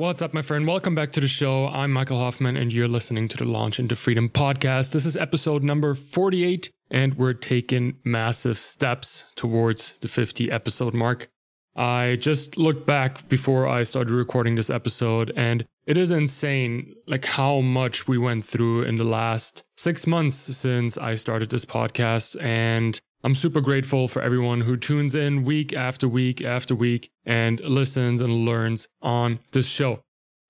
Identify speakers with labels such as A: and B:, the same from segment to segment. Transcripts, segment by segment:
A: What's up, my friend? Welcome back to the show. I'm Michael Hoffman, and you're listening to the Launch into Freedom podcast. This is episode number 48, and we're taking massive steps towards the 50 episode mark. I just looked back before I started recording this episode, and it is insane like how much we went through in the last six months since I started this podcast. And I'm super grateful for everyone who tunes in week after week after week and listens and learns on this show.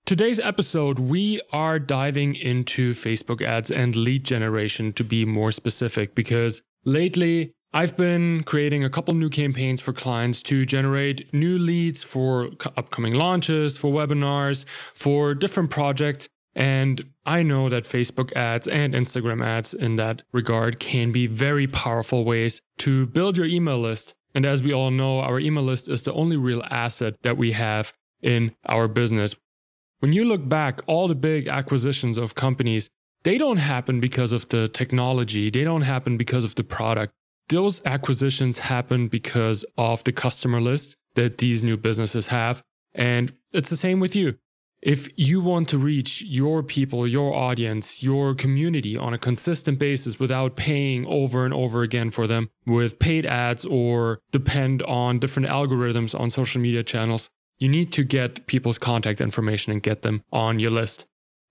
A: Today's episode, we are diving into Facebook ads and lead generation to be more specific because lately I've been creating a couple new campaigns for clients to generate new leads for upcoming launches, for webinars, for different projects. And I know that Facebook ads and Instagram ads in that regard can be very powerful ways to build your email list. And as we all know, our email list is the only real asset that we have in our business. When you look back, all the big acquisitions of companies, they don't happen because of the technology. They don't happen because of the product. Those acquisitions happen because of the customer list that these new businesses have. And it's the same with you. If you want to reach your people, your audience, your community on a consistent basis without paying over and over again for them with paid ads or depend on different algorithms on social media channels, you need to get people's contact information and get them on your list.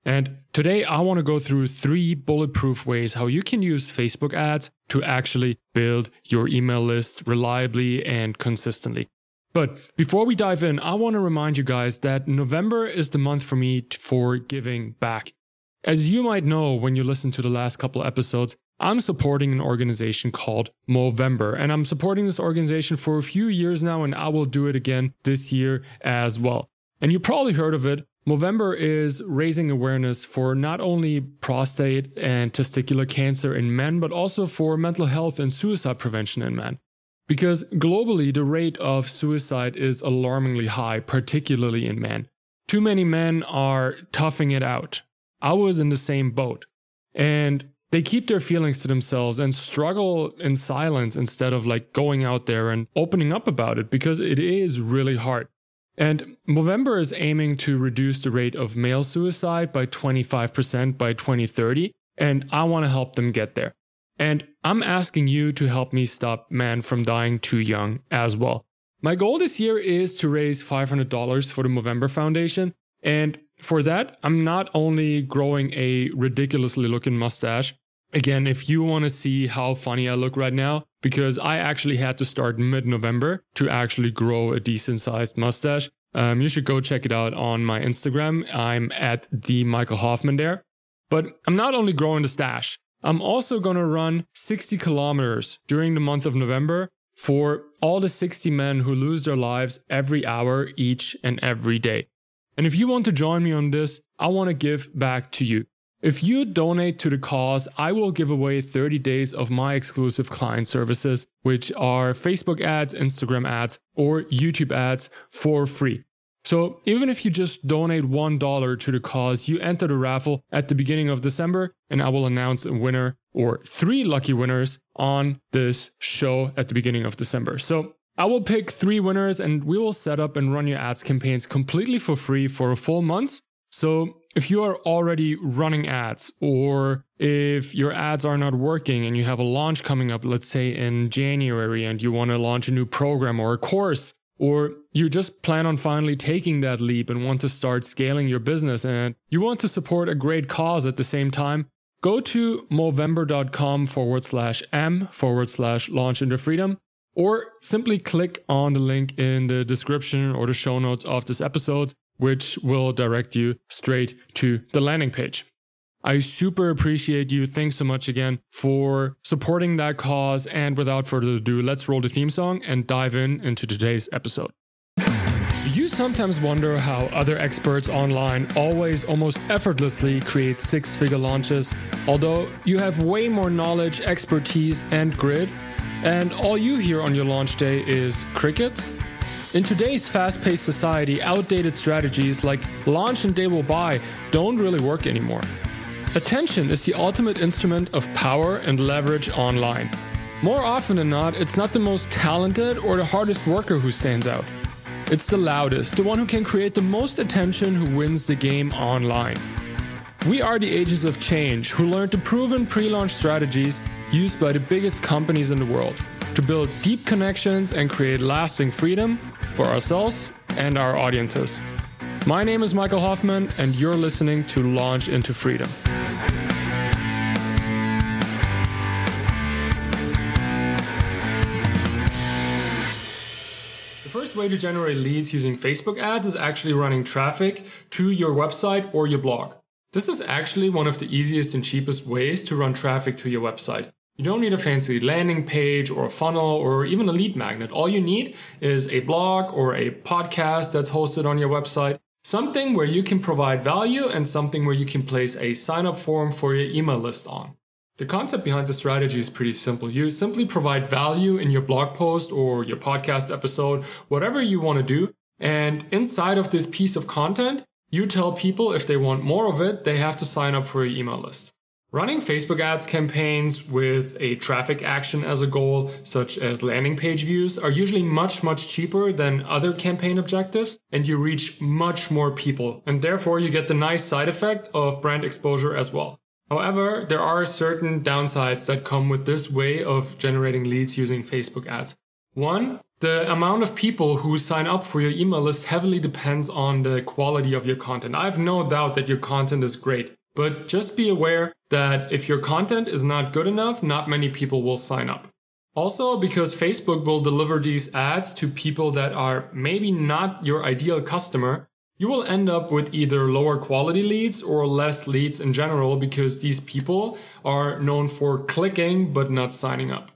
A: And today I want to go through three bulletproof ways how you can use Facebook ads to actually build your email list reliably and consistently. But before we dive in, I want to remind you guys that November is the month for me for giving back. As you might know when you listen to the last couple episodes, I'm supporting an organization called Movember, and I'm supporting this organization for a few years now, and I will do it again this year as well. And you probably heard of it. Movember is raising awareness for not only prostate and testicular cancer in men, but also for mental health and suicide prevention in men. Because globally, the rate of suicide is alarmingly high, particularly in men. Too many men are toughing it out. I was in the same boat. And they keep their feelings to themselves and struggle in silence instead of like going out there and opening up about it because it is really hard. And Movember is aiming to reduce the rate of male suicide by 25% by 2030. And I want to help them get there. And I'm asking you to help me stop men from dying too young as well. My goal this year is to raise $500 for the Movember Foundation. And for that, I'm not only growing a ridiculously looking mustache. Again, if you want to see how funny I look right now, because I actually had to start mid November to actually grow a decent sized mustache, um, you should go check it out on my Instagram. I'm at the Michael Hoffman there. But I'm not only growing the stash, I'm also going to run 60 kilometers during the month of November for all the 60 men who lose their lives every hour, each and every day. And if you want to join me on this, I want to give back to you. If you donate to the cause, I will give away 30 days of my exclusive client services, which are Facebook ads, Instagram ads, or YouTube ads for free. So even if you just donate $1 to the cause, you enter the raffle at the beginning of December, and I will announce a winner or three lucky winners on this show at the beginning of December. So I will pick three winners and we will set up and run your ads campaigns completely for free for a full month. So if you are already running ads or if your ads are not working and you have a launch coming up, let's say in January, and you want to launch a new program or a course, or you just plan on finally taking that leap and want to start scaling your business and you want to support a great cause at the same time, go to movember.com forward slash m forward slash launch into freedom or simply click on the link in the description or the show notes of this episode, which will direct you straight to the landing page. I super appreciate you. Thanks so much again for supporting that cause. And without further ado, let's roll the theme song and dive in into today's episode. You sometimes wonder how other experts online always almost effortlessly create six figure launches, although you have way more knowledge, expertise, and grit, and all you hear on your launch day is crickets? In today's fast paced society, outdated strategies like launch and they will buy don't really work anymore. Attention is the ultimate instrument of power and leverage online. More often than not, it's not the most talented or the hardest worker who stands out. It's the loudest, the one who can create the most attention who wins the game online. We are the agents of change who learned the proven pre launch strategies used by the biggest companies in the world to build deep connections and create lasting freedom for ourselves and our audiences. My name is Michael Hoffman, and you're listening to Launch into Freedom. The first way to generate leads using Facebook ads is actually running traffic to your website or your blog. This is actually one of the easiest and cheapest ways to run traffic to your website. You don't need a fancy landing page or a funnel or even a lead magnet. All you need is a blog or a podcast that's hosted on your website, something where you can provide value and something where you can place a sign up form for your email list on. The concept behind the strategy is pretty simple. You simply provide value in your blog post or your podcast episode, whatever you want to do. And inside of this piece of content, you tell people if they want more of it, they have to sign up for your email list. Running Facebook ads campaigns with a traffic action as a goal, such as landing page views, are usually much, much cheaper than other campaign objectives, and you reach much more people, and therefore you get the nice side effect of brand exposure as well. However, there are certain downsides that come with this way of generating leads using Facebook ads. One, the amount of people who sign up for your email list heavily depends on the quality of your content. I have no doubt that your content is great. But just be aware that if your content is not good enough, not many people will sign up. Also, because Facebook will deliver these ads to people that are maybe not your ideal customer, you will end up with either lower quality leads or less leads in general because these people are known for clicking but not signing up.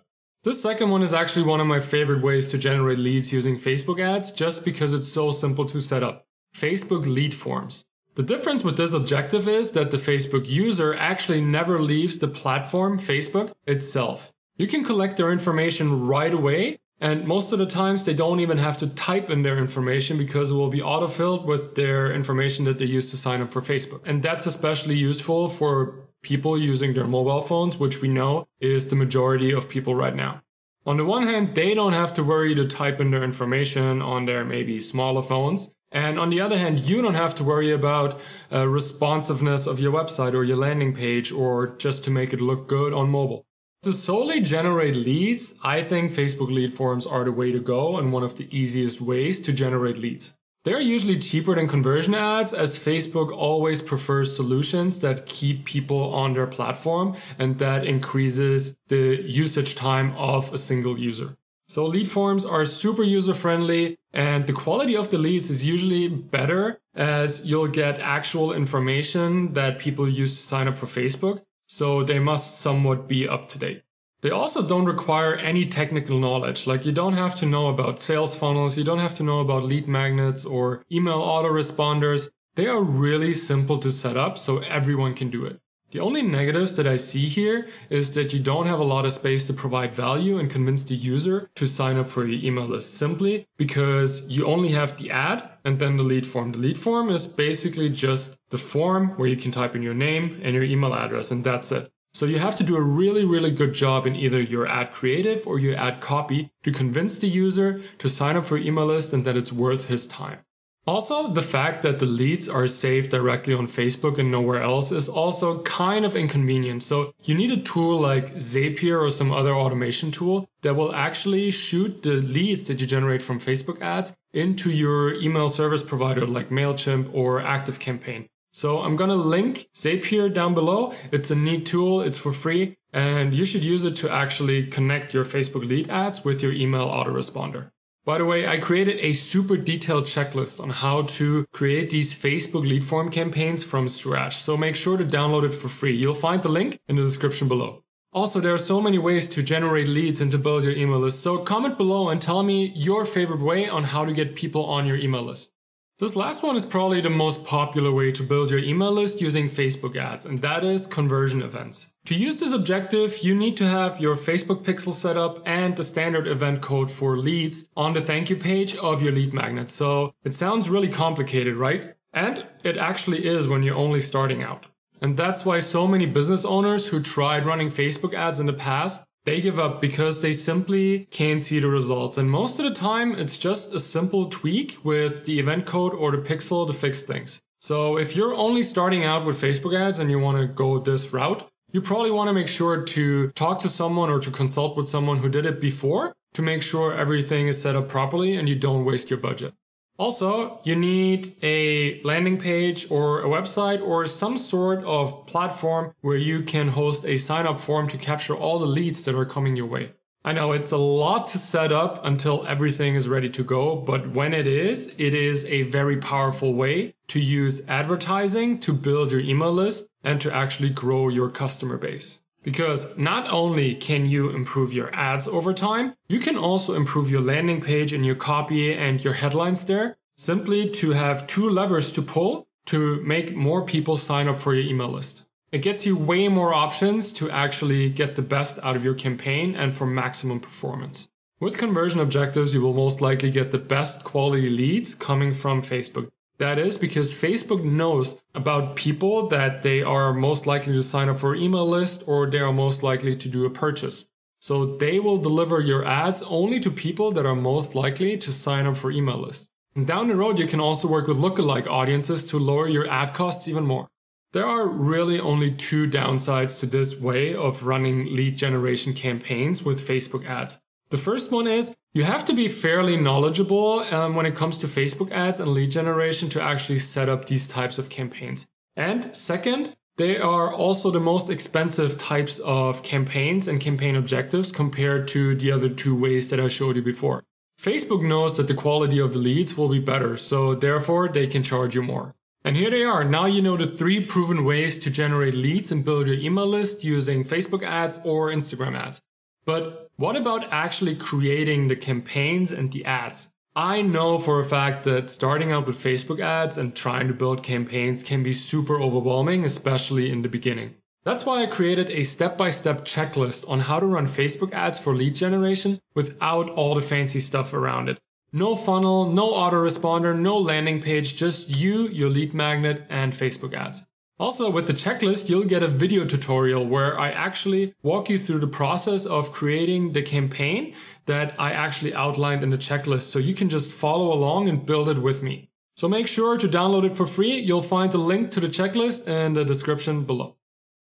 A: This second one is actually one of my favorite ways to generate leads using Facebook ads just because it's so simple to set up. Facebook lead forms. The difference with this objective is that the Facebook user actually never leaves the platform Facebook itself. You can collect their information right away and most of the times they don't even have to type in their information because it will be autofilled with their information that they use to sign up for Facebook. And that's especially useful for people using their mobile phones, which we know is the majority of people right now. On the one hand, they don't have to worry to type in their information on their maybe smaller phones. And on the other hand, you don't have to worry about uh, responsiveness of your website or your landing page or just to make it look good on mobile. To solely generate leads, I think Facebook lead forms are the way to go and one of the easiest ways to generate leads. They're usually cheaper than conversion ads as Facebook always prefers solutions that keep people on their platform and that increases the usage time of a single user. So lead forms are super user friendly and the quality of the leads is usually better as you'll get actual information that people use to sign up for Facebook. So they must somewhat be up to date. They also don't require any technical knowledge. Like you don't have to know about sales funnels. You don't have to know about lead magnets or email autoresponders. They are really simple to set up so everyone can do it. The only negatives that I see here is that you don't have a lot of space to provide value and convince the user to sign up for your email list simply because you only have the ad and then the lead form. The lead form is basically just the form where you can type in your name and your email address and that's it. So you have to do a really, really good job in either your ad creative or your ad copy to convince the user to sign up for your email list and that it's worth his time. Also, the fact that the leads are saved directly on Facebook and nowhere else is also kind of inconvenient. So you need a tool like Zapier or some other automation tool that will actually shoot the leads that you generate from Facebook ads into your email service provider like MailChimp or ActiveCampaign. So I'm going to link Zapier down below. It's a neat tool. It's for free and you should use it to actually connect your Facebook lead ads with your email autoresponder. By the way, I created a super detailed checklist on how to create these Facebook lead form campaigns from scratch. So make sure to download it for free. You'll find the link in the description below. Also, there are so many ways to generate leads and to build your email list. So comment below and tell me your favorite way on how to get people on your email list. This last one is probably the most popular way to build your email list using Facebook ads, and that is conversion events. To use this objective, you need to have your Facebook pixel set up and the standard event code for leads on the thank you page of your lead magnet. So it sounds really complicated, right? And it actually is when you're only starting out. And that's why so many business owners who tried running Facebook ads in the past they give up because they simply can't see the results. And most of the time, it's just a simple tweak with the event code or the pixel to fix things. So if you're only starting out with Facebook ads and you want to go this route, you probably want to make sure to talk to someone or to consult with someone who did it before to make sure everything is set up properly and you don't waste your budget. Also, you need a landing page or a website or some sort of platform where you can host a sign up form to capture all the leads that are coming your way. I know it's a lot to set up until everything is ready to go, but when it is, it is a very powerful way to use advertising to build your email list and to actually grow your customer base. Because not only can you improve your ads over time, you can also improve your landing page and your copy and your headlines there simply to have two levers to pull to make more people sign up for your email list. It gets you way more options to actually get the best out of your campaign and for maximum performance. With conversion objectives, you will most likely get the best quality leads coming from Facebook. That is because Facebook knows about people that they are most likely to sign up for email list or they are most likely to do a purchase. So they will deliver your ads only to people that are most likely to sign up for email lists. And down the road, you can also work with lookalike audiences to lower your ad costs even more. There are really only two downsides to this way of running lead generation campaigns with Facebook ads. The first one is you have to be fairly knowledgeable um, when it comes to Facebook ads and lead generation to actually set up these types of campaigns. And second, they are also the most expensive types of campaigns and campaign objectives compared to the other two ways that I showed you before. Facebook knows that the quality of the leads will be better, so therefore they can charge you more. And here they are. Now you know the three proven ways to generate leads and build your email list using Facebook ads or Instagram ads. But what about actually creating the campaigns and the ads? I know for a fact that starting out with Facebook ads and trying to build campaigns can be super overwhelming, especially in the beginning. That's why I created a step by step checklist on how to run Facebook ads for lead generation without all the fancy stuff around it. No funnel, no autoresponder, no landing page, just you, your lead magnet, and Facebook ads. Also, with the checklist, you'll get a video tutorial where I actually walk you through the process of creating the campaign that I actually outlined in the checklist. So you can just follow along and build it with me. So make sure to download it for free. You'll find the link to the checklist in the description below.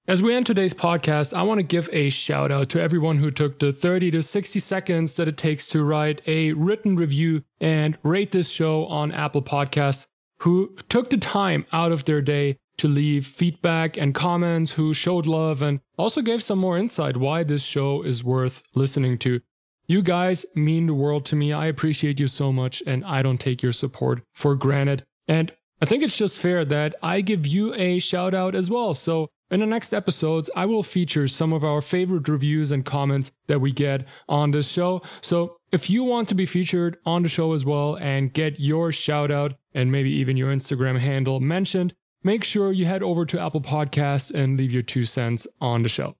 A: As we end today's podcast, I want to give a shout out to everyone who took the 30 to 60 seconds that it takes to write a written review and rate this show on Apple Podcasts, who took the time out of their day to leave feedback and comments, who showed love and also gave some more insight why this show is worth listening to. You guys mean the world to me. I appreciate you so much and I don't take your support for granted. And I think it's just fair that I give you a shout out as well. So in the next episodes, I will feature some of our favorite reviews and comments that we get on this show. So if you want to be featured on the show as well and get your shout out and maybe even your Instagram handle mentioned, make sure you head over to Apple Podcasts and leave your two cents on the show.